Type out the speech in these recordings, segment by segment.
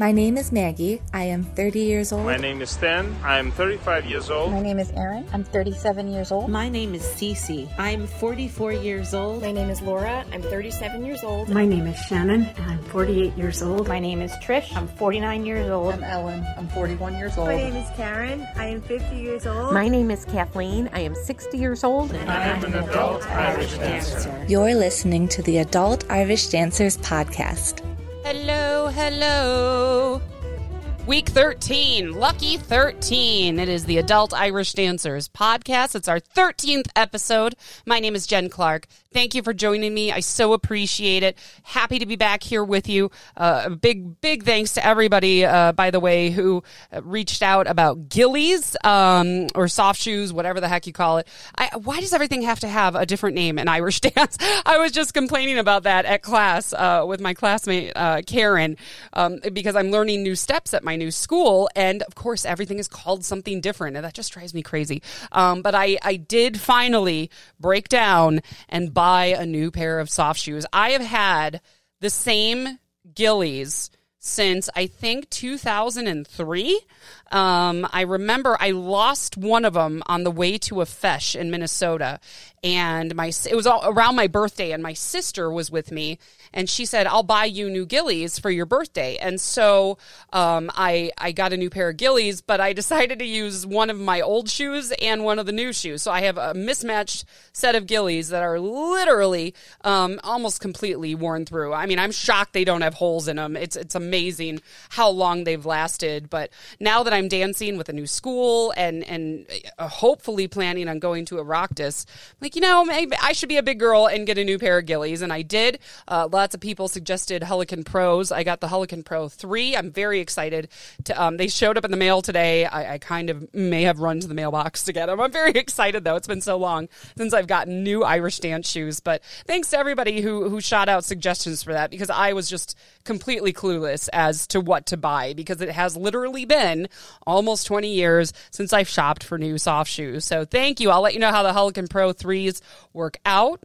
My name is Maggie. I am 30 years old. My name is Stan. I'm 35 years old. My name is Erin. I'm 37 years old. My name is Cece. I'm 44 years old. My name is Laura. I'm 37 years old. My name is Shannon, and I'm 48 years old. My name is Trish. I'm 49 years old. I'm Ellen. I'm 41 years old. My name is Karen. I am 50 years old. My name is Kathleen. I am 60 years old. And I am an adult Irish dancer. You're listening to the Adult Irish Dancers podcast. Hello, hello. Week 13, lucky 13. It is the Adult Irish Dancers podcast. It's our 13th episode. My name is Jen Clark. Thank you for joining me. I so appreciate it. Happy to be back here with you. Uh, big, big thanks to everybody, uh, by the way, who reached out about gillies um, or soft shoes, whatever the heck you call it. I, why does everything have to have a different name in Irish dance? I was just complaining about that at class uh, with my classmate uh, Karen um, because I'm learning new steps at my new school, and of course, everything is called something different, and that just drives me crazy. Um, but I, I did finally break down and buy a new pair of soft shoes. I have had the same gillies since I think 2003. Um, I remember I lost one of them on the way to a feis in Minnesota, and my it was all around my birthday, and my sister was with me, and she said, "I'll buy you new gillies for your birthday." And so um, I I got a new pair of gillies, but I decided to use one of my old shoes and one of the new shoes, so I have a mismatched set of gillies that are literally um, almost completely worn through. I mean, I'm shocked they don't have holes in them. It's it's amazing how long they've lasted, but now that I'm dancing with a new school and and uh, hopefully planning on going to Oireachtas, like you know, maybe I should be a big girl and get a new pair of gillies, and I did. Uh, lots of people suggested Hullachan Pros. I got the Hullachan Pro three. I'm very excited. To um, they showed up in the mail today. I, I kind of may have run to the mailbox to get them. I'm very excited though. It's been so long since I've gotten new Irish dance shoes. But thanks to everybody who who shot out suggestions for that because I was just completely clueless as to what to buy because it has literally been almost 20 years since I've shopped for new soft shoes. So thank you. I'll let you know how the Hullachan Pro 3s work out.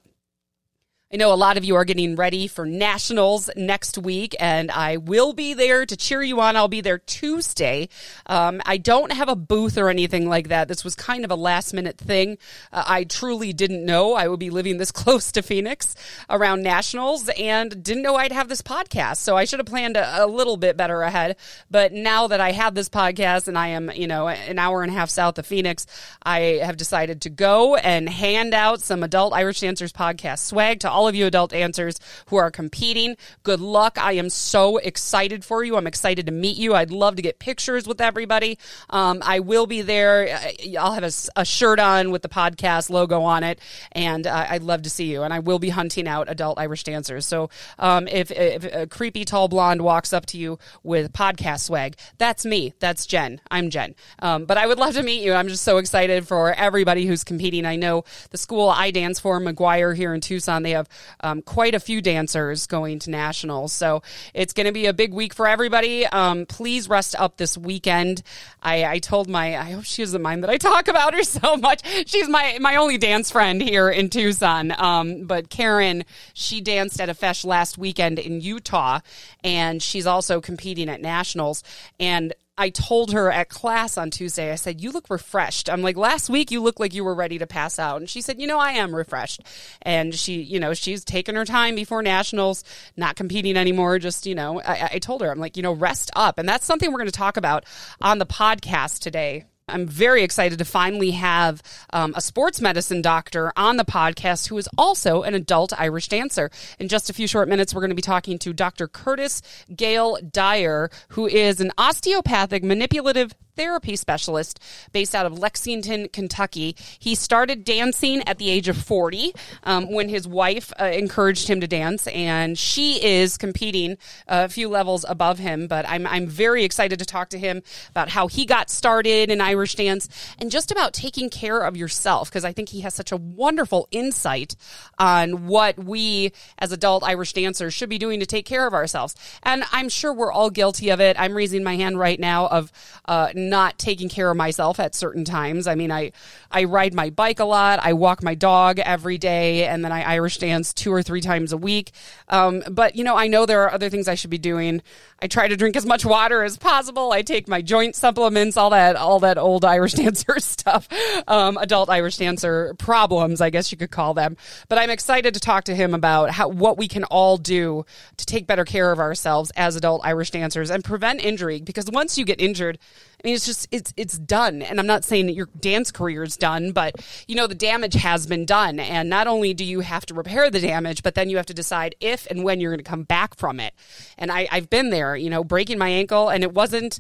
I know a lot of you are getting ready for nationals next week, and I will be there to cheer you on. I'll be there Tuesday. Um, I don't have a booth or anything like that. This was kind of a last minute thing. Uh, I truly didn't know I would be living this close to Phoenix around nationals and didn't know I'd have this podcast. So I should have planned a, a little bit better ahead. But now that I have this podcast and I am, you know, an hour and a half south of Phoenix, I have decided to go and hand out some adult Irish Dancers podcast swag to all of you adult dancers who are competing. Good luck. I am so excited for you. I'm excited to meet you. I'd love to get pictures with everybody. Um, I will be there. I'll have a, a, shirt on with the podcast logo on it, and uh, I'd love to see you. And I will be hunting out adult Irish dancers. So um, if, if a creepy tall blonde walks up to you with podcast swag, that's me. That's Jen. I'm Jen. Um, but I would love to meet you. I'm just so excited for everybody who's competing. I know the school I dance for, McGuire here in Tucson, they have um, quite a few dancers going to nationals. So it's going to be a big week for everybody. Um, please rest up this weekend. I, I told my, I hope she doesn't mind that I talk about her so much. She's my, my only dance friend here in Tucson. Um, but Karen, she danced at a feis last weekend in Utah and she's also competing at nationals. And I told her at class on Tuesday, I said, You look refreshed. I'm like, Last week you looked like you were ready to pass out. And she said, You know, I am refreshed. And she, you know, she's taken her time before nationals, not competing anymore. Just, you know, I, I told her, I'm like, you know, rest up. And that's something we're going to talk about on the podcast today. I'm very excited to finally have um, a sports medicine doctor on the podcast who is also an adult Irish dancer. In just a few short minutes, we're going to be talking to Dr. Curtis Gale Dyer, who is an osteopathic manipulative therapy specialist based out of Lexington, Kentucky. He started dancing at the age of 40 um, when his wife uh, encouraged him to dance, and she is competing a few levels above him. But I'm, I'm very excited to talk to him about how he got started in Irish dance and just about taking care of yourself because I think he has such a wonderful insight on what we as adult Irish dancers should be doing to take care of ourselves. And I'm sure we're all guilty of it. I'm raising my hand right now of uh, not taking care of myself at certain times. I mean, I I ride my bike a lot. I walk my dog every day, and then I Irish dance two or three times a week. Um, but you know, I know there are other things I should be doing. I try to drink as much water as possible. I take my joint supplements, all that, all that old Irish dancer stuff, um, adult Irish dancer problems, I guess you could call them. But I'm excited to talk to him about how what we can all do to take better care of ourselves as adult Irish dancers and prevent injury. Because once you get injured, I mean, it's just it's it's done. And I'm not saying that your dance career is done, but you know the damage has been done. And not only do you have to repair the damage, but then you have to decide if and when you're going to come back from it. And I, I've been there, you know, breaking my ankle, and it wasn't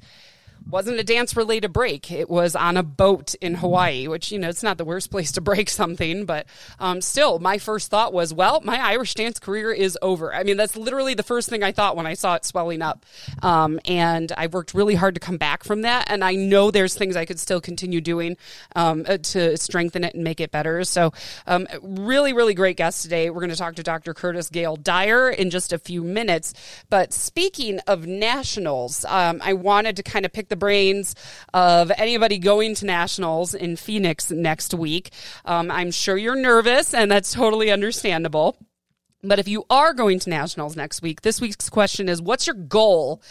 wasn't a dance related break. It was on a boat in Hawaii, which, you know, it's not the worst place to break something, but um, still, my first thought was, well, my Irish dance career is over. I mean, that's literally the first thing I thought when I saw it swelling up. Um, and I worked really hard to come back from that. And I know there's things I could still continue doing um, uh, to strengthen it and make it better. So, um, really, really great guest today. We're going to talk to Dr. Curtis Gale Dyer in just a few minutes. But speaking of nationals, um, I wanted to kind of pick the the brains of anybody going to nationals in Phoenix next week. Um, I'm sure you're nervous, and that's totally understandable. But if you are going to nationals next week, this week's question is what's your goal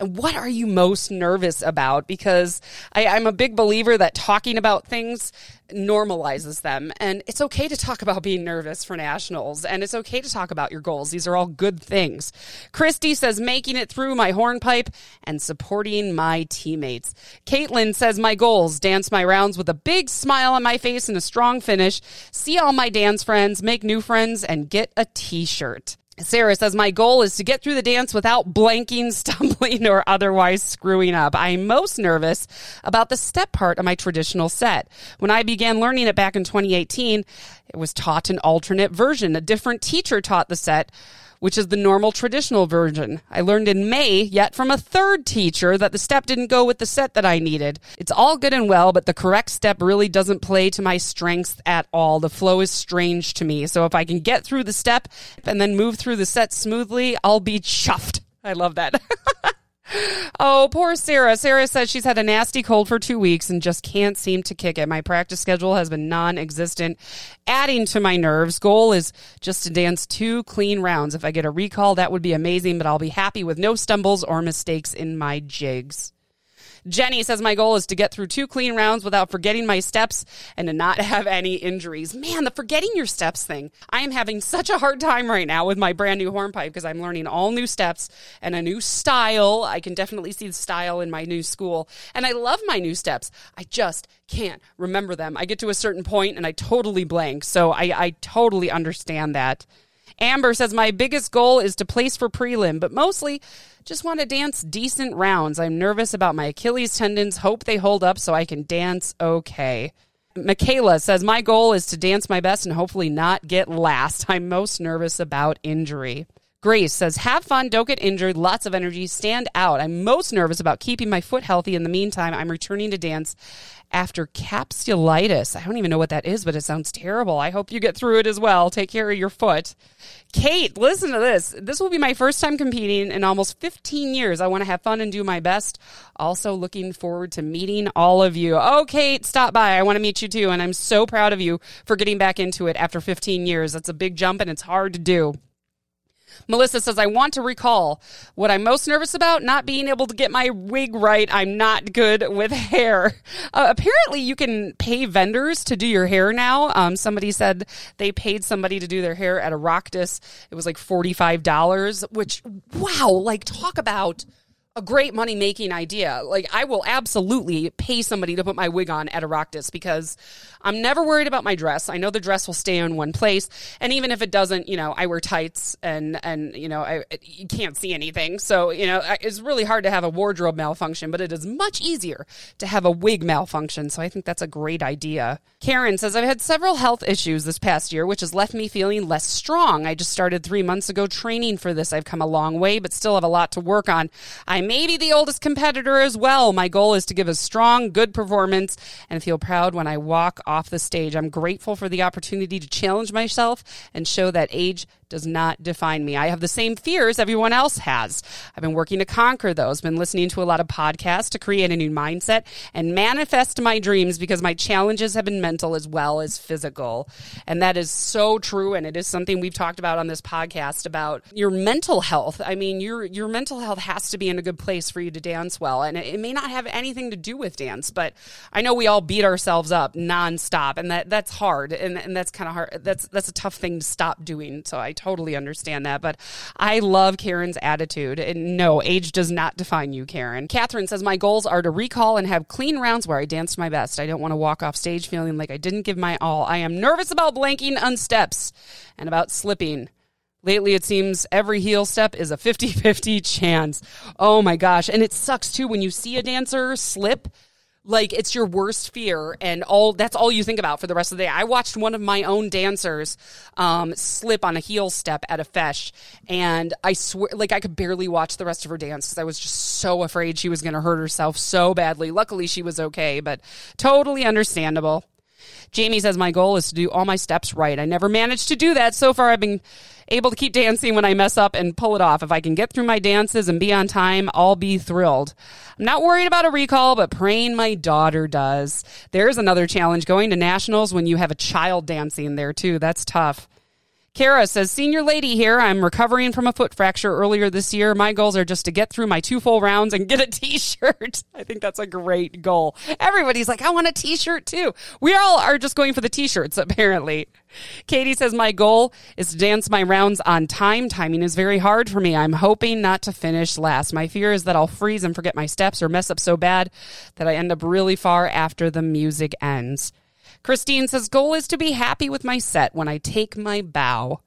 and what are you most nervous about? Because I, I'm a big believer that talking about things normalizes them. And it's okay to talk about being nervous for nationals, and it's okay to talk about your goals. These are all good things. Christy says, making it through my hornpipe and supporting my teammates. Caitlin says, my goals dance my rounds with a big smile on my face and a strong finish, see all my dance friends, make new friends, and get a t shirt. Sarah says, My goal is to get through the dance without blanking, stumbling, or otherwise screwing up. I'm most nervous about the step part of my traditional set. When I began learning it back in 2018, it was taught an alternate version. A different teacher taught the set which is the normal traditional version. I learned in May, yet from a third teacher, that the step didn't go with the set that I needed. It's all good and well, but the correct step really doesn't play to my strengths at all. The flow is strange to me. So if I can get through the step and then move through the set smoothly, I'll be chuffed. I love that. Oh, poor Sarah. Sarah says she's had a nasty cold for two weeks and just can't seem to kick it. My practice schedule has been non existent, adding to my nerves. Goal is just to dance two clean rounds. If I get a recall, that would be amazing, but I'll be happy with no stumbles or mistakes in my jigs. Jenny says my goal is to get through two clean rounds without forgetting my steps and to not have any injuries. Man, the forgetting your steps thing. I am having such a hard time right now with my brand new hornpipe because I'm learning all new steps and a new style. I can definitely see the style in my new school. And I love my new steps. I just can't remember them. I get to a certain point and I totally blank. So I, I totally understand that. Amber says, My biggest goal is to place for prelim, but mostly just want to dance decent rounds. I'm nervous about my Achilles tendons. Hope they hold up so I can dance okay. Michaela says, My goal is to dance my best and hopefully not get last. I'm most nervous about injury. Grace says, Have fun, don't get injured, lots of energy, stand out. I'm most nervous about keeping my foot healthy. In the meantime, I'm returning to dance after capsulitis. I don't even know what that is, but it sounds terrible. I hope you get through it as well. Take care of your foot. Kate, listen to this. This will be my first time competing in almost 15 years. I want to have fun and do my best. Also, looking forward to meeting all of you. Oh, Kate, stop by. I want to meet you too. And I'm so proud of you for getting back into it after 15 years. That's a big jump and it's hard to do. Melissa says, I want to recall what I'm most nervous about not being able to get my wig right. I'm not good with hair. Uh, apparently, you can pay vendors to do your hair now. Um, somebody said they paid somebody to do their hair at Oireachtas. It was like $45, which, wow, like talk about a great money making idea. Like I will absolutely pay somebody to put my wig on at Oireachtas because I'm never worried about my dress. I know the dress will stay in one place, and even if it doesn't, you know, I wear tights and and you know, I you can't see anything. So you know, it's really hard to have a wardrobe malfunction, but it is much easier to have a wig malfunction. So I think that's a great idea. Karen says I've had several health issues this past year, which has left me feeling less strong. I just started three months ago training for this. I've come a long way, but still have a lot to work on. I may be the oldest competitor as well. My goal is to give a strong, good performance and feel proud when I walk off the stage. I'm grateful for the opportunity to challenge myself and show that age does not define me. I have the same fears everyone else has. I've been working to conquer those, been listening to a lot of podcasts to create a new mindset and manifest my dreams because my challenges have been mental as well as physical. And that is so true. And it is something we've talked about on this podcast about your mental health. I mean, your, your mental health has to be in a good place for you to dance well. And it, it may not have anything to do with dance, but I know we all beat ourselves up nonstop and that that's hard. And, and that's kind of hard. That's, that's a tough thing to stop doing. So I totally understand that. But I love Karen's attitude. And no, age does not define you, Karen. Catherine says, My goals are to recall and have clean rounds where I danced my best. I don't want to walk off stage feeling like I didn't give my all. I am nervous about blanking on steps and about slipping. Lately, it seems every heel step is a 50 50 chance. Oh my gosh. And it sucks too when you see a dancer slip like it's your worst fear and all that's all you think about for the rest of the day. I watched one of my own dancers um, slip on a heel step at a feis and i swear like i could barely watch the rest of her dance because i was just so afraid she was going to hurt herself so badly. Luckily she was okay but totally understandable Jamie says, My goal is to do all my steps right. I never managed to do that. So far, I've been able to keep dancing when I mess up and pull it off. If I can get through my dances and be on time, I'll be thrilled. I'm not worried about a recall, but praying my daughter does. There's another challenge going to nationals when you have a child dancing there, too. That's tough. Kara says, Senior lady here. I'm recovering from a foot fracture earlier this year. My goals are just to get through my two full rounds and get a t shirt. I think that's a great goal. Everybody's like, I want a t shirt too. We all are just going for the t shirts, apparently. Katie says, My goal is to dance my rounds on time. Timing is very hard for me. I'm hoping not to finish last. My fear is that I'll freeze and forget my steps or mess up so bad that I end up really far after the music ends. Christine says, goal is to be happy with my set when I take my bow.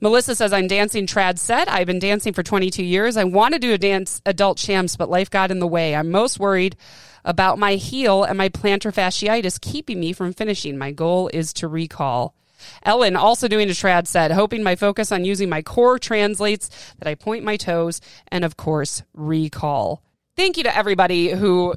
Melissa says, I'm dancing trad set. I've been dancing for 22 years. I want to do a dance adult champs, but life got in the way. I'm most worried about my heel and my plantar fasciitis keeping me from finishing. My goal is to recall. Ellen, also doing a trad set, hoping my focus on using my core translates that I point my toes and, of course, recall thank you to everybody who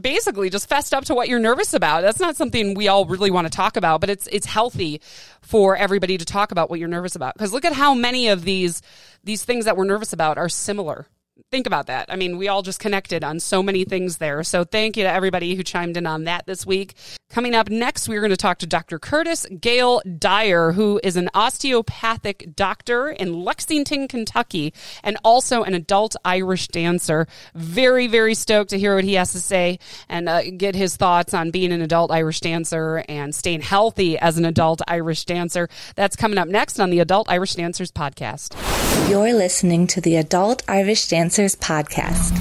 basically just fessed up to what you're nervous about. That's not something we all really want to talk about, but it's it's healthy for everybody to talk about what you're nervous about. Because look at how many of these these things that we're nervous about are similar think about that. I mean, we all just connected on so many things there. So thank you to everybody who chimed in on that this week. Coming up next, we're going to talk to Dr. Curtis Gale Dyer, who is an osteopathic doctor in Lexington, Kentucky, and also an adult Irish dancer. Very, very stoked to hear what he has to say and uh, get his thoughts on being an adult Irish dancer and staying healthy as an adult Irish dancer. That's coming up next on the Adult Irish Dancers podcast. You're listening to the Adult Irish Dancers podcast.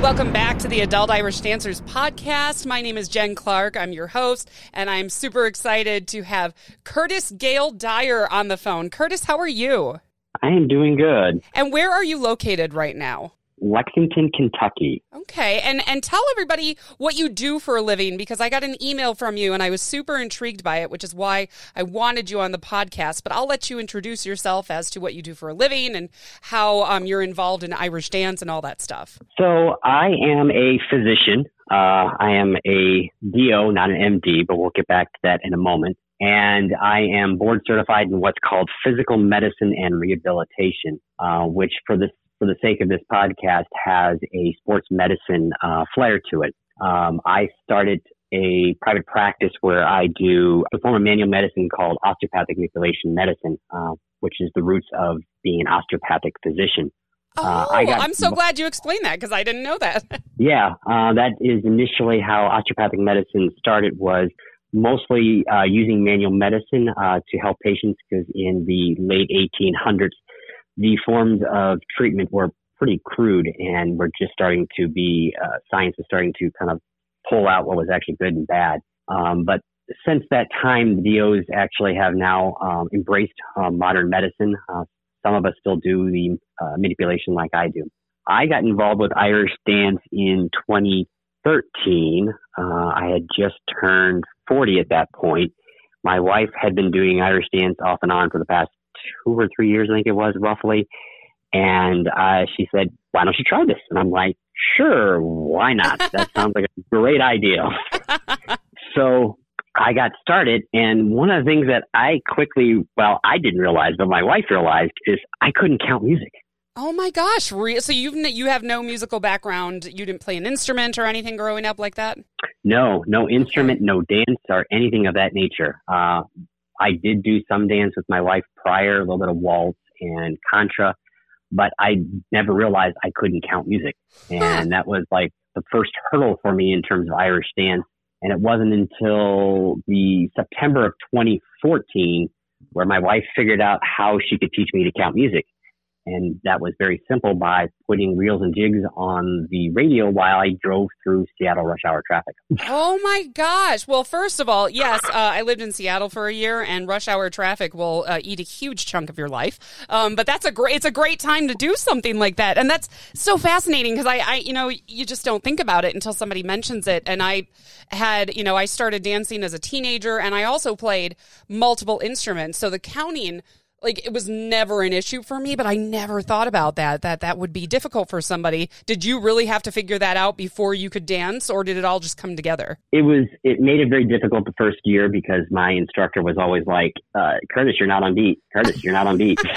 Welcome back to the Adult Irish Dancers podcast. My name is Jen Clark. I'm your host, and I'm super excited to have Curtis Gale Dyer on the phone. Curtis, how are you? I am doing good. And where are you located right now? Lexington, Kentucky. Okay, and and tell everybody what you do for a living because I got an email from you and I was super intrigued by it, which is why I wanted you on the podcast. But I'll let you introduce yourself as to what you do for a living and how um, you're involved in Irish dance and all that stuff. So I am a physician. Uh, I am a DO, not an MD, but we'll get back to that in a moment. And I am board certified in what's called physical medicine and rehabilitation, uh, which for the for the sake of this podcast, has a sports medicine uh, flair to it. Um, I started a private practice where I do a form of manual medicine called osteopathic manipulation medicine, uh, which is the roots of being an osteopathic physician. Oh, uh, got, I'm so glad you explained that because I didn't know that. yeah, uh, that is initially how osteopathic medicine started. Was mostly uh, using manual medicine uh, to help patients because in the late 1800s the forms of treatment were pretty crude and we're just starting to be, uh, science is starting to kind of pull out what was actually good and bad. Um, but since that time, the DOs actually have now um, embraced uh, modern medicine. Uh, some of us still do the uh, manipulation like I do. I got involved with Irish dance in 2013. Uh, I had just turned 40 at that point. My wife had been doing Irish dance off and on for the past two or three years, I think it was roughly. And uh, she said, "Why don't you try this?" And I'm like, "Sure, why not? That sounds like a great idea." so I got started. And one of the things that I quickly, well, I didn't realize, but my wife realized is I couldn't count music. Oh my gosh! So you've you have no musical background. You didn't play an instrument or anything growing up like that. No, no instrument, no dance or anything of that nature. Uh, I did do some dance with my wife prior, a little bit of waltz and contra, but I never realized I couldn't count music, and that was like the first hurdle for me in terms of Irish dance. And it wasn't until the September of 2014 where my wife figured out how she could teach me to count music. And that was very simple by putting reels and jigs on the radio while I drove through Seattle rush hour traffic. Oh my gosh. Well, first of all, yes, uh, I lived in Seattle for a year and rush hour traffic will uh, eat a huge chunk of your life. Um, but that's a great, it's a great time to do something like that. And that's so fascinating because I, I, you know, you just don't think about it until somebody mentions it. And I had, you know, I started dancing as a teenager and I also played multiple instruments. So the counting like it was never an issue for me but i never thought about that that that would be difficult for somebody did you really have to figure that out before you could dance or did it all just come together it was it made it very difficult the first year because my instructor was always like uh, curtis you're not on beat curtis you're not on beat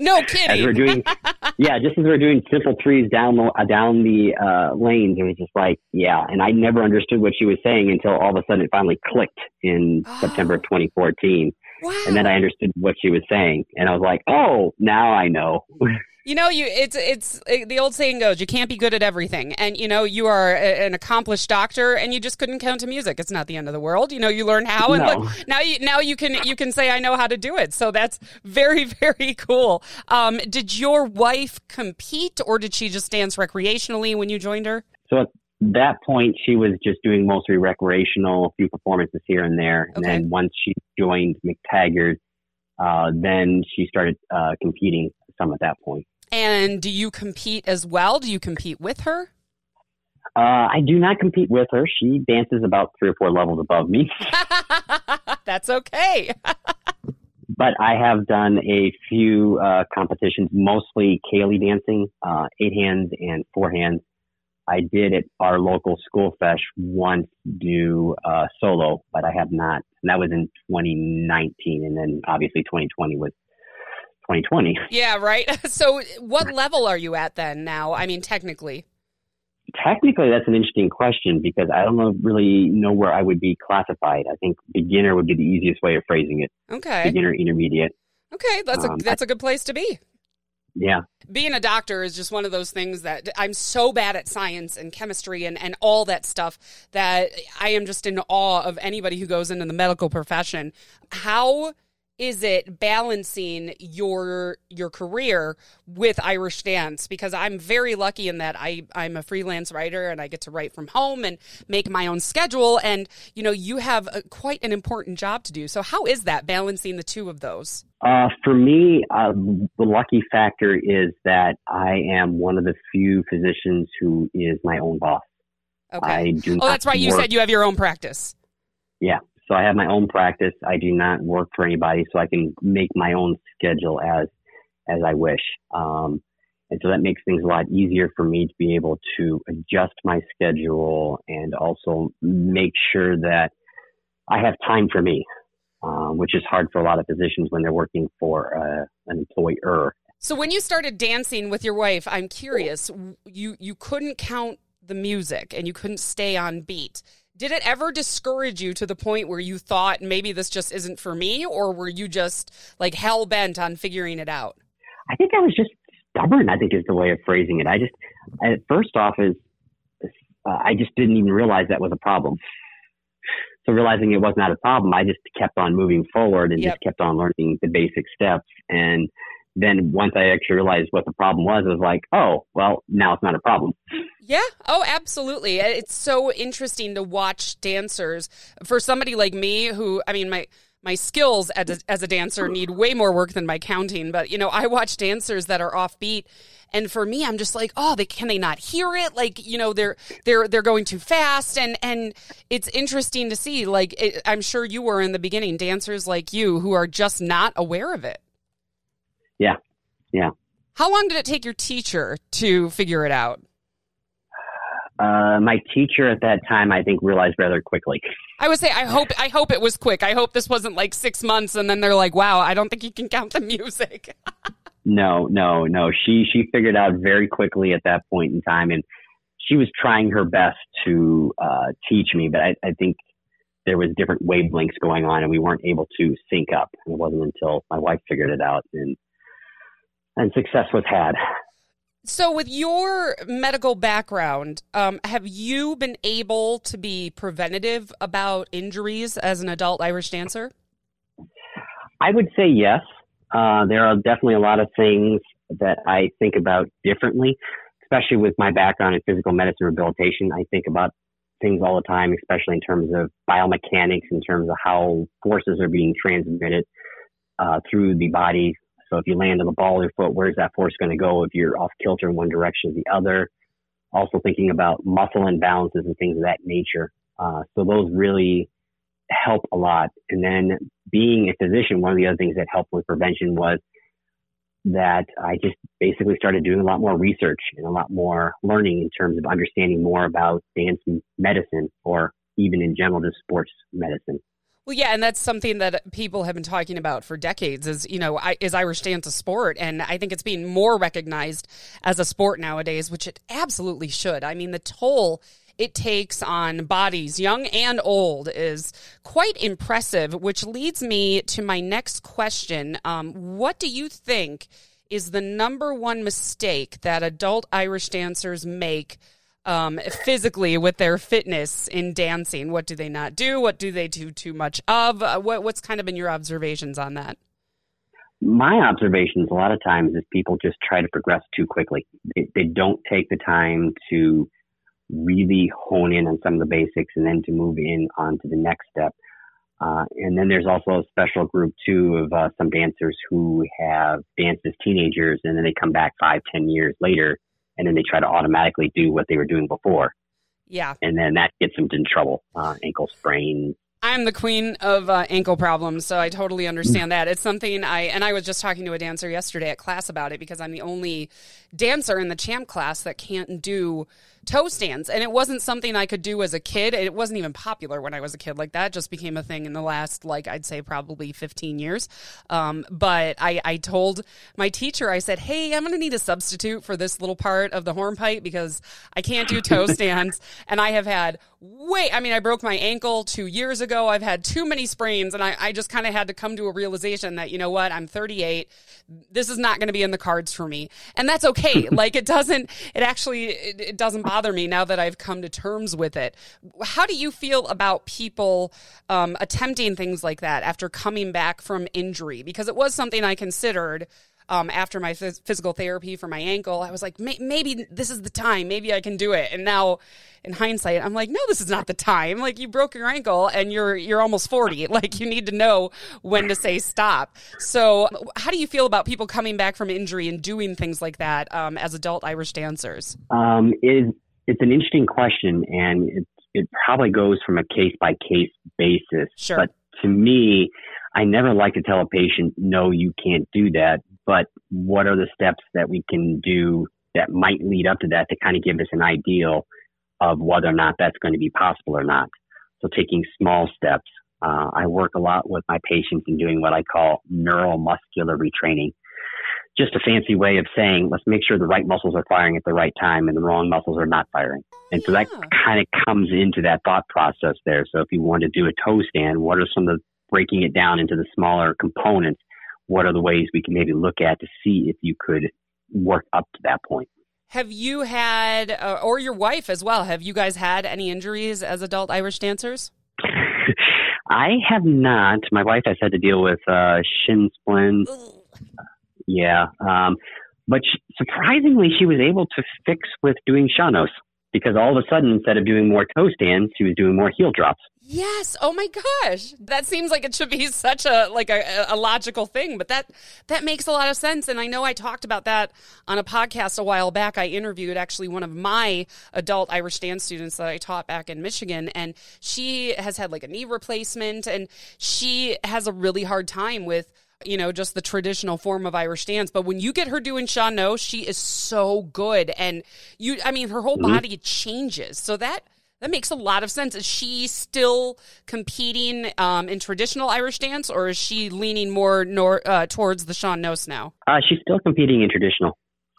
no kidding. As we're doing, yeah, just as we're doing simple threes down the uh, down the uh, lanes, it was just like, yeah. And I never understood what she was saying until all of a sudden it finally clicked in September of 2014. Wow. And then I understood what she was saying, and I was like, "Oh, now I know." You know, you it's it's it, the old saying goes, you can't be good at everything. And you know, you are a, an accomplished doctor and you just couldn't count to music. It's not the end of the world. You know, you learn how and no. look, now you now you can you can say I know how to do it. So that's very very cool. Um, did your wife compete or did she just dance recreationally when you joined her? So that point, she was just doing mostly recreational, a few performances here and there. And okay. then once she joined McTaggart, uh, then she started uh, competing some at that point. And do you compete as well? Do you compete with her? Uh, I do not compete with her. She dances about three or four levels above me. That's okay. but I have done a few uh, competitions, mostly céilí dancing, uh, eight hands and four hands. I did at our local school feis once do uh, solo, but I have not. And that was in 2019, and then obviously 2020 was 2020. Yeah, right. So, what level are you at then now? I mean, technically. Technically, that's an interesting question because I don't know, really know where I would be classified. I think beginner would be the easiest way of phrasing it. Okay. Beginner, intermediate. Okay, that's a um, that's a good place to be. Yeah. Being a doctor is just one of those things that I'm so bad at science and chemistry and, and all that stuff that I am just in awe of anybody who goes into the medical profession. How is it balancing your your career with Irish dance? Because I'm very lucky in that I I'm a freelance writer and I get to write from home and make my own schedule. And you know, you have a, quite an important job to do. So how is that balancing the two of those? Uh, for me, uh, the lucky factor is that I am one of the few physicians who is my own boss. Okay. oh, that's right. You said you have your own practice. Yeah. So I have my own practice. I do not work for anybody, so I can make my own schedule as as I wish. Um, and so that makes things a lot easier for me to be able to adjust my schedule and also make sure that I have time for me, uh, which is hard for a lot of physicians when they're working for uh, an employer. So when you started dancing with your wife, I'm curious. You you couldn't count the music and you couldn't stay on beat. Did it ever discourage you to the point where you thought maybe this just isn't for me, or were you just like hell bent on figuring it out? I think I was just stubborn. I think is the way of phrasing it. I just, first off, is uh, I just didn't even realize that was a problem. So realizing it was not a problem, I just kept on moving forward and yep. just kept on learning the basic steps. And then once I actually realized what the problem was, I was like, oh, well, now it's not a problem. Yeah. Oh, absolutely. It's so interesting to watch dancers. For somebody like me, who, I mean, my my skills as a, as a dancer need way more work than my counting. But you know, I watch dancers that are offbeat, and for me, I'm just like, oh, they can they not hear it? Like, you know, they're they're they're going too fast, and and it's interesting to see. Like, it, I'm sure you were in the beginning, dancers like you who are just not aware of it. Yeah. Yeah. How long did it take your teacher to figure it out? Uh, my teacher at that time, I think, realized rather quickly. I would say, I hope, I hope it was quick. I hope this wasn't like six months, and then they're like, "Wow, I don't think you can count the music." no, no, no. She she figured out very quickly at that point in time, and she was trying her best to uh, teach me, but I, I think there was different wavelengths going on, and we weren't able to sync up. And it wasn't until my wife figured it out, and and success was had. So, with your medical background, um, have you been able to be preventative about injuries as an adult Irish dancer? I would say yes. Uh, there are definitely a lot of things that I think about differently, especially with my background in physical medicine rehabilitation. I think about things all the time, especially in terms of biomechanics, in terms of how forces are being transmitted uh, through the body so if you land on the ball of your foot, where's that force going to go if you're off kilter in one direction or the other? Also thinking about muscle imbalances and things of that nature. Uh, so those really help a lot. And then being a physician, one of the other things that helped with prevention was that I just basically started doing a lot more research and a lot more learning in terms of understanding more about dance medicine or even in general just sports medicine. Well, yeah, and that's something that people have been talking about for decades. Is you know, is Irish dance a sport? And I think it's being more recognized as a sport nowadays, which it absolutely should. I mean, the toll it takes on bodies, young and old, is quite impressive. Which leads me to my next question: um, What do you think is the number one mistake that adult Irish dancers make? Um, physically with their fitness in dancing? What do they not do? What do they do too much of? Uh, what, what's kind of been your observations on that? My observations a lot of times is people just try to progress too quickly. They, they don't take the time to really hone in on some of the basics and then to move in onto the next step. Uh, and then there's also a special group too of uh, some dancers who have danced as teenagers and then they come back five, ten years later and then they try to automatically do what they were doing before. Yeah. And then that gets them in trouble, uh, ankle sprain. I'm the queen of uh, ankle problems, so I totally understand that. It's something I, and I was just talking to a dancer yesterday at class about it because I'm the only dancer in the champ class that can't do toe stands. And it wasn't something I could do as a kid. It wasn't even popular when I was a kid. Like that just became a thing in the last, like, I'd say probably 15 years. Um, but I, I told my teacher, I said, Hey, I'm going to need a substitute for this little part of the hornpipe because I can't do toe stands. and I have had way, I mean, I broke my ankle two years ago. I've had too many sprains and I, I just kind of had to come to a realization that, you know what, I'm 38. This is not going to be in the cards for me. And that's okay. like it doesn't, it actually, it, it doesn't bother me now that I've come to terms with it. How do you feel about people um, attempting things like that after coming back from injury? Because it was something I considered um, after my phys- physical therapy for my ankle, I was like, maybe this is the time. Maybe I can do it. And now, in hindsight, I'm like, no, this is not the time. Like you broke your ankle and you're you're almost 40. Like you need to know when to say stop. So, how do you feel about people coming back from injury and doing things like that um, as adult Irish dancers? Um, it, it's an interesting question, and it it probably goes from a case by case basis. Sure. But to me, I never like to tell a patient, no, you can't do that but what are the steps that we can do that might lead up to that to kind of give us an ideal of whether or not that's going to be possible or not. So taking small steps. Uh, I work a lot with my patients in doing what I call neuromuscular retraining. Just a fancy way of saying, let's make sure the right muscles are firing at the right time and the wrong muscles are not firing. And so that kind of comes into that thought process there. So if you want to do a toe stand, what are some of the breaking it down into the smaller components what are the ways we can maybe look at to see if you could work up to that point. Have you had, uh, or your wife as well, have you guys had any injuries as adult Irish dancers? I have not. My wife has had to deal with uh, shin splints. Yeah. Um, but she, surprisingly, she was able to fix with doing sean-nós because all of a sudden, instead of doing more toe stands, she was doing more heel drops. Yes. Oh my gosh. That seems like it should be such a like a, a, logical thing, but that that makes a lot of sense. And I know I talked about that on a podcast a while back. I interviewed actually one of my adult Irish dance students that I taught back in Michigan, and she has had like a knee replacement, and she has a really hard time with you know, just the traditional form of Irish dance. But when you get her doing Sean Nós, she is so good. And you, I mean, her whole mm-hmm. body changes. So that, that makes a lot of sense. Is she still competing um, in traditional Irish dance, or is she leaning more nor, uh, towards the Sean Nós now? Uh, she's still competing in traditional.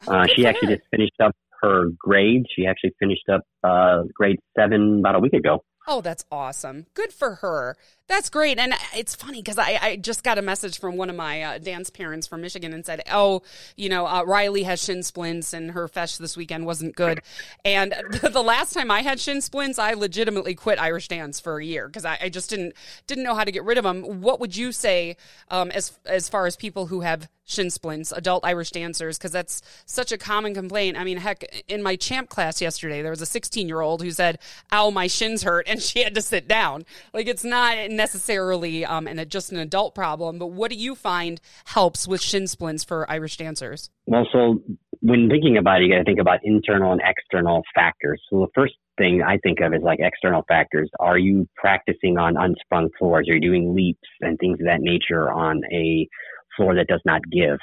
Oh, uh, she actually just finished up her grade. She actually finished up uh, grade seven about a week ago. Oh, that's awesome. Good for her. That's great. And it's funny because I, I just got a message from one of my uh, dance parents from Michigan and said, Oh, you know, uh, Riley has shin splints and her feis this weekend wasn't good. And the last time I had shin splints, I legitimately quit Irish dance for a year because I, I, just didn't didn't know how to get rid of them. What would you say um, as as far as people who have shin splints, adult Irish dancers, because that's such a common complaint. I mean, heck, in my champ class yesterday, there was a 16 year old who said, Ow, my shins hurt, and she had to sit down. Like, it's not necessarily um, an, just an adult problem, but what do you find helps with shin splints for Irish dancers? Well, so when thinking about it, you got to think about internal and external factors. So the first thing I think of is like external factors. Are you practicing on unsprung floors? Are you doing leaps and things of that nature on a floor that does not give.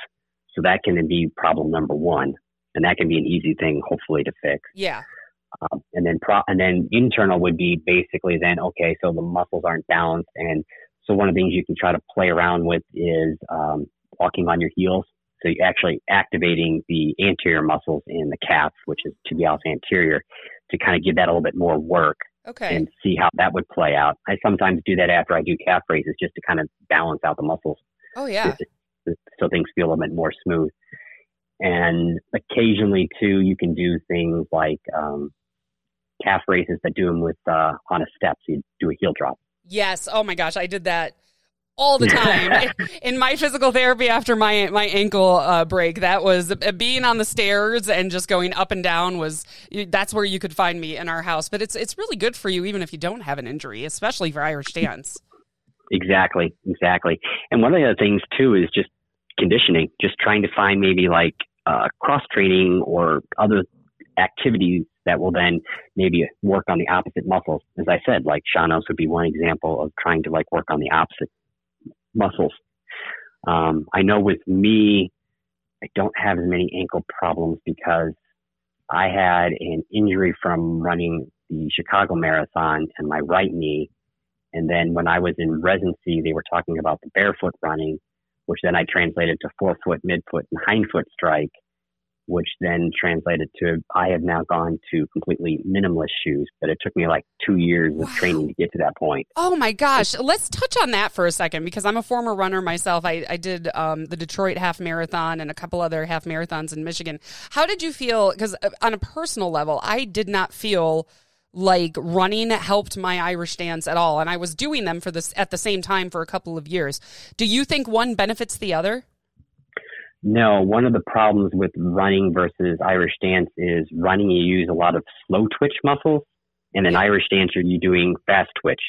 So that can be problem number one, and that can be an easy thing, hopefully, to fix. Yeah. Um, and then pro- and then internal would be basically then okay, so the muscles aren't balanced, and so one of the things you can try to play around with is um, walking on your heels. So you're actually activating the anterior muscles in the calf, which is tibialis anterior, to kind of give that a little bit more work. Okay. And see how that would play out. I sometimes do that after I do calf raises just to kind of balance out the muscles. Oh yeah so things feel a little bit more smooth. And occasionally, too, you can do things like um, calf raises, that do them with uh, on a step. So you do a heel drop. Yes. Oh my gosh, I did that all the time in my physical therapy after my my ankle uh, break. That was uh, being on the stairs and just going up and down was that's where you could find me in our house. But it's it's really good for you even if you don't have an injury, especially for Irish dance. Exactly, exactly. And one of the other things too is just conditioning, just trying to find maybe like uh, cross training or other activities that will then maybe work on the opposite muscles. As I said, like Sean Nós would be one example of trying to like work on the opposite muscles. Um, I know with me, I don't have as many ankle problems because I had an injury from running the Chicago Marathon and my right knee. And then when I was in residency, they were talking about the barefoot running which then I translated to forefoot, midfoot, and hindfoot strike, which then translated to I have now gone to completely minimalist shoes, but it took me like two years of wow. training to get to that point. Oh my gosh. Let's touch on that for a second because I'm a former runner myself. I, I did um, the Detroit half marathon and a couple other half marathons in Michigan. How did you feel? Because uh, on a personal level, I did not feel like running helped my Irish dance at all. And I was doing them for this at the same time for a couple of years. Do you think one benefits the other? No, one of the problems with running versus Irish dance is running, you use a lot of slow twitch muscles, and in Irish dance, you're doing fast twitch.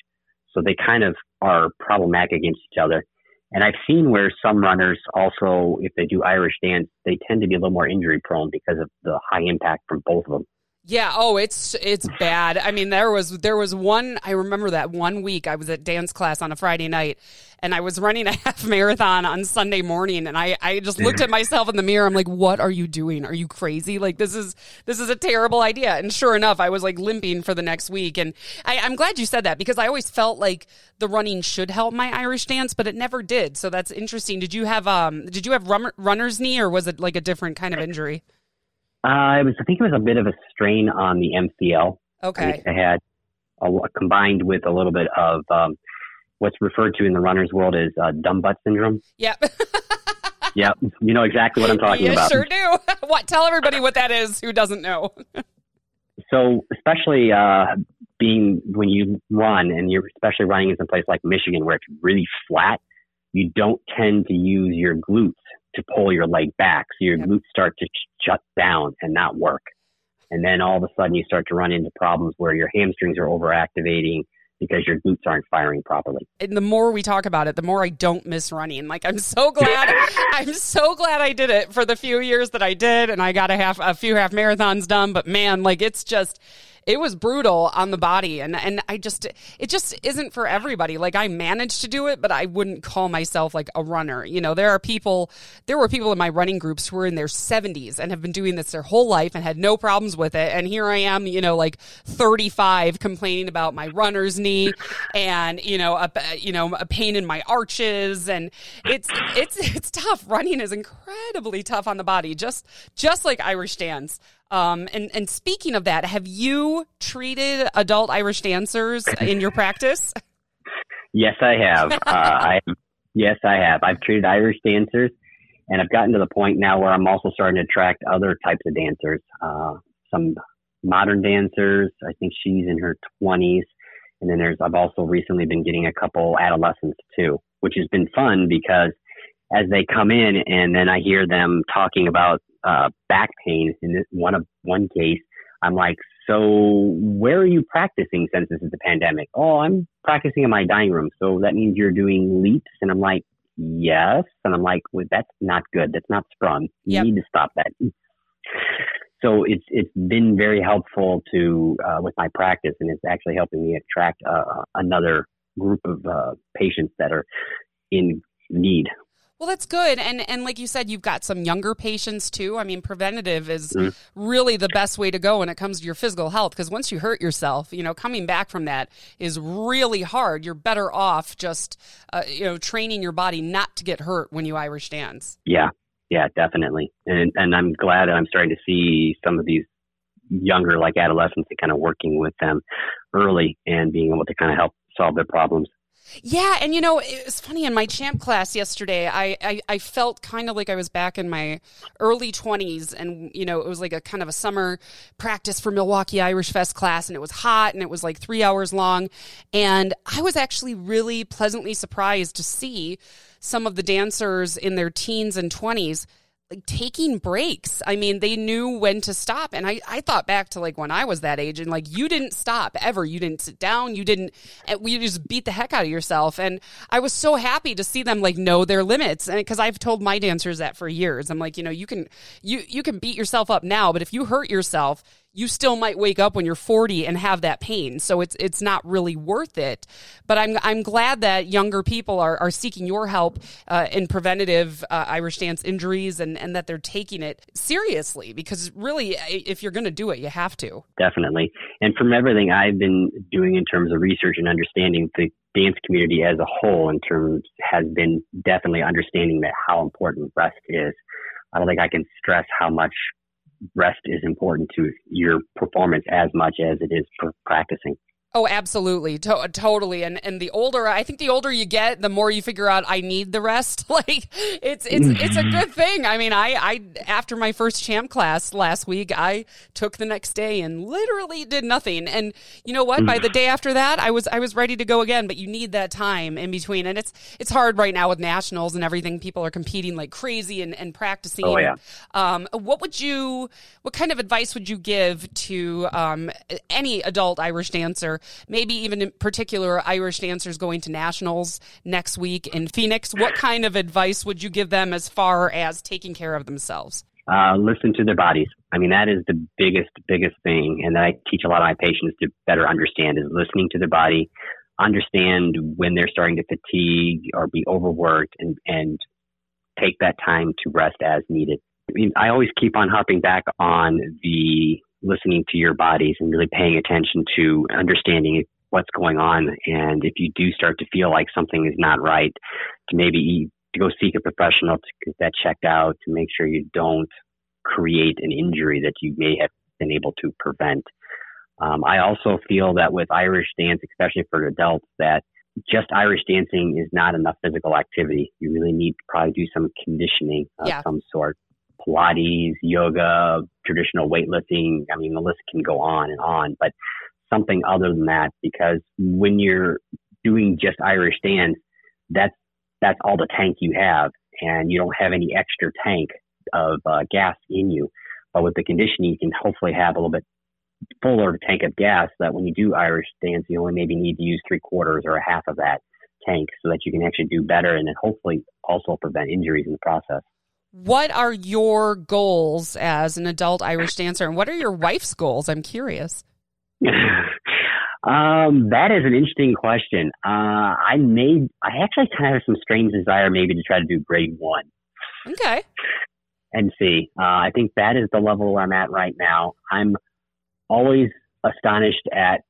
So they kind of are problematic against each other. And I've seen where some runners also, if they do Irish dance, they tend to be a little more injury prone because of the high impact from both of them. Yeah, oh, it's it's bad. I mean, there was there was one I remember that one week I was at dance class on a Friday night and I was running a half marathon on Sunday morning and I I just looked at myself in the mirror. I'm like, "What are you doing? Are you crazy? Like this is this is a terrible idea." And sure enough, I was like limping for the next week and I I'm glad you said that because I always felt like the running should help my Irish dance, but it never did. So that's interesting. Did you have um did you have run, runner's knee or was it like a different kind of injury? Uh, it was, I think it was a bit of a strain on the MCL. Okay. I, I had a, combined with a little bit of um, what's referred to in the runner's world as uh, dumb butt syndrome. Yep. yep. You know exactly what I'm talking you about. sure do. what? Tell everybody what that is who doesn't know. so, especially uh, being when you run and you're especially running in some place like Michigan where it's really flat, you don't tend to use your glutes to pull your leg back. So your yep. glutes start to shut down and not work. And then all of a sudden you start to run into problems where your hamstrings are overactivating because your glutes aren't firing properly. And the more we talk about it, the more I don't miss running. Like I'm so glad I'm so glad I did it for the few years that I did and I got a half a few half marathons done, but man, like it's just it was brutal on the body and and I just it just isn't for everybody. Like I managed to do it, but I wouldn't call myself like a runner. You know, there are people there were people in my running groups who were in their 70s and have been doing this their whole life and had no problems with it and here I am, you know, like 35 complaining about my runner's knee and, you know, a you know, a pain in my arches and it's it's it's tough. Running is incredibly tough on the body, just just like Irish dance. Um, and, and speaking of that, have you treated adult Irish dancers in your practice? Yes, I have. uh, I yes, I have. I've treated Irish dancers, and I've gotten to the point now where I'm also starting to attract other types of dancers. Uh, some modern dancers. I think she's in her 20s, and then there's. I've also recently been getting a couple adolescents too, which has been fun because as they come in and then I hear them talking about uh, back pain in this one of one case, I'm like, so where are you practicing since this is the pandemic? Oh, I'm practicing in my dining room. So that means you're doing leaps. And I'm like, yes. And I'm like, well, that's not good. That's not sprung. You yep. need to stop that. So it's it's been very helpful to uh, with my practice, and it's actually helping me attract uh, another group of uh, patients that are in need well, that's good. And and like you said, you've got some younger patients too. I mean, preventative is mm. really the best way to go when it comes to your physical health because once you hurt yourself, you know, coming back from that is really hard. You're better off just uh, you know, training your body not to get hurt when you Irish dance. Yeah. Yeah, definitely. And and I'm glad that I'm starting to see some of these younger like adolescents and kind of working with them early and being able to kind of help solve their problems. Yeah, and you know, it was funny in my champ class yesterday. I, I, I felt kind of like I was back in my early 20s, and you know, it was like a kind of a summer practice for Milwaukee Irish Fest class, and it was hot, and it was like three hours long. And I was actually really pleasantly surprised to see some of the dancers in their teens and 20s like taking breaks. I mean, they knew when to stop. And I, I thought back to like when I was that age and like you didn't stop ever. You didn't sit down. You didn't, eh, we just beat the heck out of yourself. And I was so happy to see them like know their limits. And cause I've told my dancers that for years. I'm like, you know, you can, you, you can beat yourself up now, but if you hurt yourself, you still might wake up when you're 40 and have that pain. So it's it's not really worth it. But I'm I'm glad that younger people are, are seeking your help uh, in preventative uh, Irish dance injuries and and that they're taking it seriously because really if you're going to do it, you have to. Definitely. And from everything I've been doing in terms of research and understanding the dance community as a whole in terms has been definitely understanding that how important rest is. I don't think I can stress how much rest is important to your performance as much as it is for practicing. Oh, absolutely, to- totally. And and the older I think, the older you get, the more you figure out I need the rest. Like it's it's it's a good thing. I mean, I I after my first champ class last week, I took the next day and literally did nothing. And you know what? By the day after that, I was I was ready to go again. But you need that time in between, and it's it's hard right now with nationals and everything. People are competing like crazy and and practicing. Oh yeah. Um, what would you? What kind of advice would you give to um, any adult Irish dancer? Maybe even in particular Irish dancers going to nationals next week in Phoenix. What kind of advice would you give them as far as taking care of themselves? Uh, listen to their bodies. I mean, that is the biggest, biggest thing. And that I teach a lot of my patients to better understand is listening to their body, understand when they're starting to fatigue or be overworked and, and take that time to rest as needed. I mean, I always keep on harping back on the listening to your bodies and really paying attention to understanding what's going on. And if you do start to feel like something is not right, to maybe to go seek a professional to get that checked out to make sure you don't create an injury that you may have been able to prevent. Um, I also feel that with Irish dance, especially for adults, that just Irish dancing is not enough physical activity. You really need to probably do some conditioning of yeah. some sort. Pilates, yoga, traditional weightlifting. I mean, the list can go on and on, but something other than that, because when you're doing just Irish dance, that's, that's all the tank you have and you don't have any extra tank of uh, gas in you. But with the conditioning, you can hopefully have a little bit fuller tank of gas that when you do Irish dance, you only maybe need to use three quarters or a half of that tank so that you can actually do better and then hopefully also prevent injuries in the process. What are your goals as an adult Irish dancer, and what are your wife's goals? I'm curious. um, that is an interesting question. Uh, I made, I actually kind of have some strange desire maybe to try to do grade one. Okay. And see. Uh, I think that is the level where I'm at right now. I'm always astonished at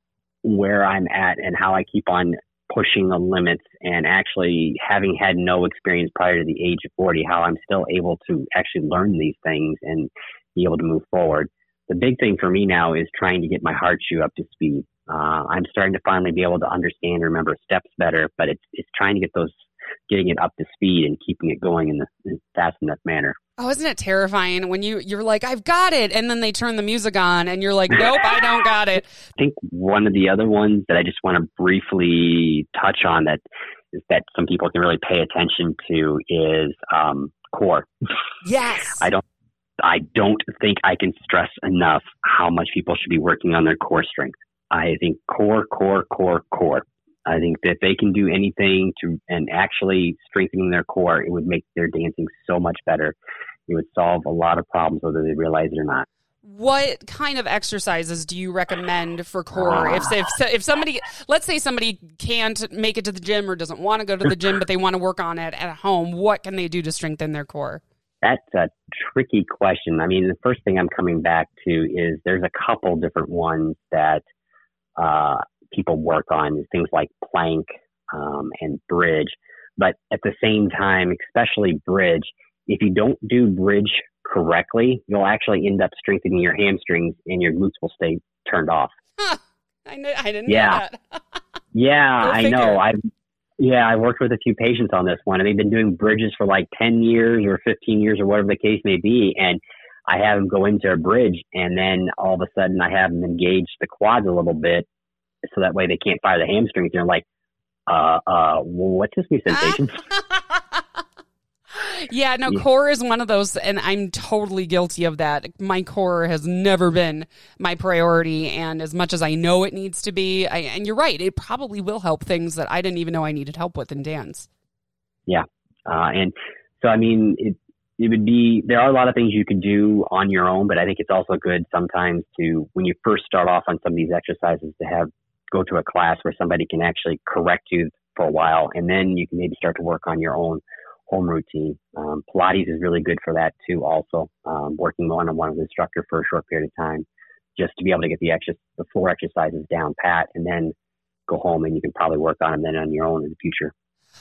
where I'm at and how I keep on pushing the limits and actually having had no experience prior to the age of 40, how I'm still able to actually learn these things and be able to move forward. The big thing for me now is trying to get my hard shoe up to speed. Uh, I'm starting to finally be able to understand and remember steps better, but it's, it's trying to get those, getting it up to speed and keeping it going in the in fast enough manner. Oh, isn't it terrifying when you you're like, I've got it, and then they turn the music on, and you're like, Nope, I don't got it. I think one of the other ones that I just want to briefly touch on that is that some people can really pay attention to is um, core. Yes. I don't. I don't think I can stress enough how much people should be working on their core strength. I think core, core, core, core. I think that if they can do anything to and actually strengthening their core, it would make their dancing so much better. It would solve a lot of problems whether they realize it or not. What kind of exercises do you recommend for core? If if if somebody, let's say somebody can't make it to the gym or doesn't want to go to the gym, but they want to work on it at home, what can they do to strengthen their core? That's a tricky question. I mean, the first thing I'm coming back to is there's a couple different ones that uh, people work on, is things like plank um, and bridge. But at the same time, especially bridge, if you don't do bridge correctly, you'll actually end up strengthening your hamstrings and your glutes will stay turned off. Huh. I, I didn't yeah. know that. yeah, I know. I yeah, I worked with a few patients on this one, and they've been doing bridges for like ten years or fifteen years or whatever the case may be, and I have them go into a bridge, and then all of a sudden I have them engage the quads a little bit, so that way they can't fire the hamstrings. And they're like, uh, uh, what's this new sensation? yeah, no, core is one of those, and I'm totally guilty of that. My core has never been my priority, and as much as I know it needs to be, I, and you're right, it probably will help things that I didn't even know I needed help with in dance. Yeah, uh, and so I mean, it it would be there are a lot of things you could do on your own, but I think it's also good sometimes to when you first start off on some of these exercises to have go to a class where somebody can actually correct you for a while, and then you can maybe start to work on your own home routine. Um, Pilates is really good for that too. Also, um, working one on one with an instructor for a short period of time, just to be able to get the extra the floor exercises down pat, and then go home and you can probably work on them then on your own in the future.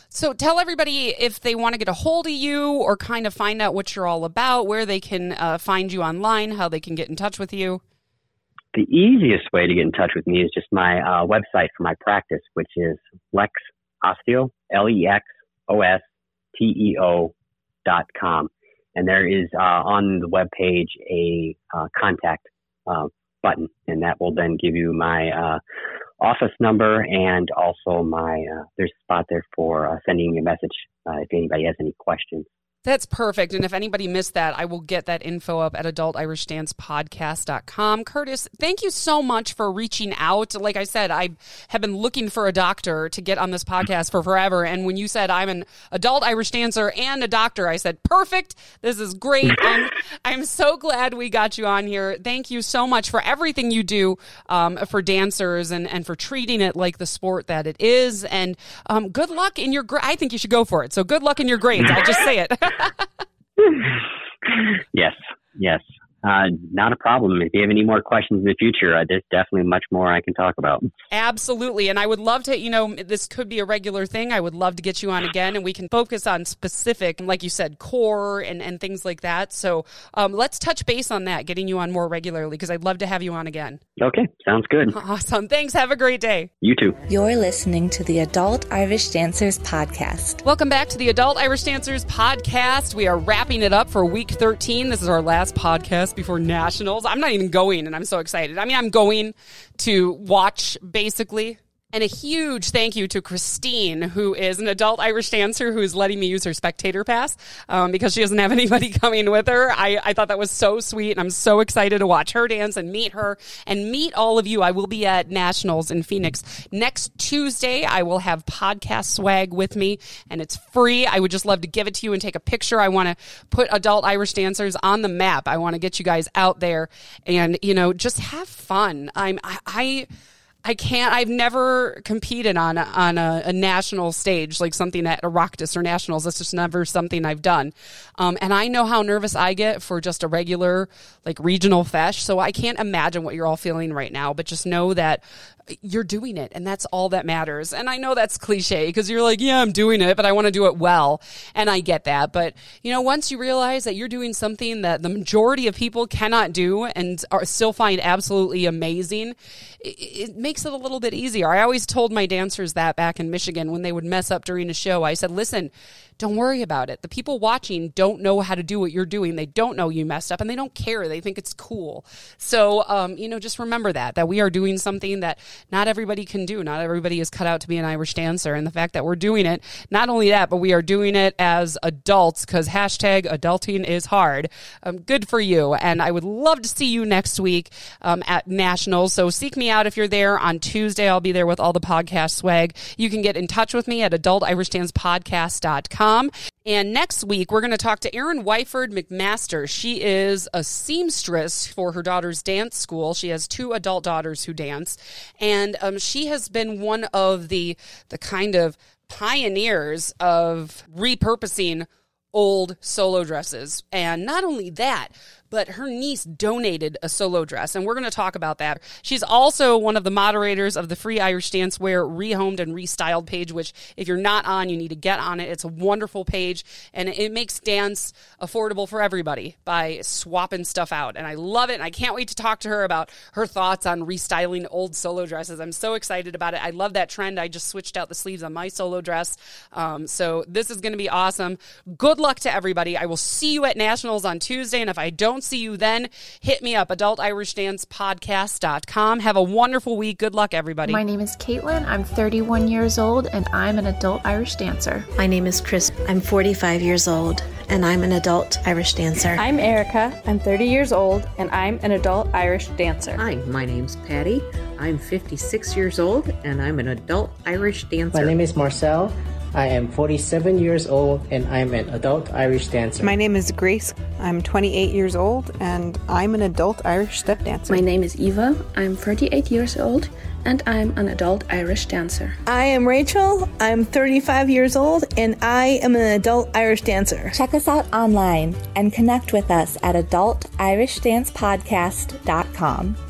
So tell everybody if they want to get a hold of you or kind of find out what you're all about, where they can uh, find you online, how they can get in touch with you. The easiest way to get in touch with me is just my uh, website for my practice, which is Lex Osteo, L E X O S T E O dot com. And there is uh, on the web page a uh, contact uh, button, and that will then give you my uh, office number and also my uh, there's a spot there for sending me a message if anybody has any questions. That's perfect. And if anybody missed that, I will get that info up at adultirishdancepodcast.com. Curtis, thank you so much for reaching out. Like I said, I have been looking for a doctor to get on this podcast for forever. And when you said I'm an adult Irish dancer and a doctor, I said, perfect. This is great. I'm, I'm so glad we got you on here. Thank you so much for everything you do um, for dancers and, and for treating it like the sport that it is. And um, good luck in your, gra- I think you should go for it. So good luck in your grades. I'll just say it. yes, yes. Uh, not a problem. If you have any more questions in the future, uh, there's definitely much more I can talk about. Absolutely. And I would love to, you know, this could be a regular thing. I would love to get you on again and we can focus on specific, like you said, core and, and things like that. So um, let's touch base on that, getting you on more regularly because I'd love to have you on again. Okay. Sounds good. Awesome. Thanks. Have a great day. You too. You're listening to the Adult Irish Dancers Podcast. Welcome back to the Adult Irish Dancers Podcast. We are wrapping it up for week 13. This is our last podcast before nationals. I'm not even going and I'm so excited. I mean, I'm going to watch basically And a huge thank you to Christine, who is an adult Irish dancer who's letting me use her spectator pass um, because she doesn't have anybody coming with her. I, I thought that was so sweet, and I'm so excited to watch her dance and meet her and meet all of you. I will be at Nationals in Phoenix next Tuesday. I will have podcast swag with me, and it's free. I would just love to give it to you and take a picture. I want to put adult Irish dancers on the map. I want to get you guys out there and, you know, just have fun. I'm, I, I I can't. I've never competed on a, on a, a, national stage like something at Oireachtas or nationals. That's just never something I've done. Um, and I know how nervous I get for just a regular like regional feis. So I can't imagine what you're all feeling right now. But just know that you're doing it and that's all that matters. And I know that's cliche because you're like, yeah, I'm doing it, but I want to do it well. And I get that. But, you know, once you realize that you're doing something that the majority of people cannot do and are still find absolutely amazing, it, it makes it a little bit easier. I always told my dancers that back in Michigan when they would mess up during a show. I said, listen, don't worry about it. The people watching don't know how to do what you're doing. They don't know you messed up and they don't care. They think it's cool. So, um, you know, just remember that, that we are doing something that not everybody can do. Not everybody is cut out to be an Irish dancer. And the fact that we're doing it, not only that, but we are doing it as adults because hashtag adulting is hard. Um, good for you. And I would love to see you next week um, at Nationals. So seek me out if you're there on Tuesday. I'll be there with all the podcast swag. You can get in touch with me at adultirishdancepodcast.com. And next week, we're going to talk to Erin Wyford McMaster. She is a seamstress for her daughter's dance school. She has two adult daughters who dance, and um, she has been one of the the kind of pioneers of repurposing old solo dresses. And not only that, but her niece donated a solo dress, and we're going to talk about that. She's also one of the moderators of the Free Irish Dancewear Rehomed and Restyled page, which, if you're not on, you need to get on it. It's a wonderful page, and it makes dance affordable for everybody by swapping stuff out. And I love it, and I can't wait to talk to her about her thoughts on restyling old solo dresses. I'm so excited about it. I love that trend. I just switched out the sleeves on my solo dress. Um, so this is going to be awesome. Good luck to everybody. I will see you at Nationals on Tuesday, and if I don't see you then, hit me up, adultirishdancepodcast.com. Have a wonderful week. Good luck, everybody. My name is Caitlin. I'm 31 years old, and I'm an adult Irish dancer. My name is Chris. I'm 45 years old, and I'm an adult Irish dancer. I'm Erica. I'm 30 years old, and I'm an adult Irish dancer. Hi, my name's Patty. I'm 56 years old, and I'm an adult Irish dancer. My name is Marcel. I am 47 years old and I'm an adult Irish dancer. My name is Grace. I'm 28 years old and I'm an adult Irish step dancer. My name is Eva. I'm 38 years old and I'm an adult Irish dancer. I am Rachel. I'm 35 years old and I am an adult Irish dancer. Check us out online and connect with us at adultirishdancepodcast.com.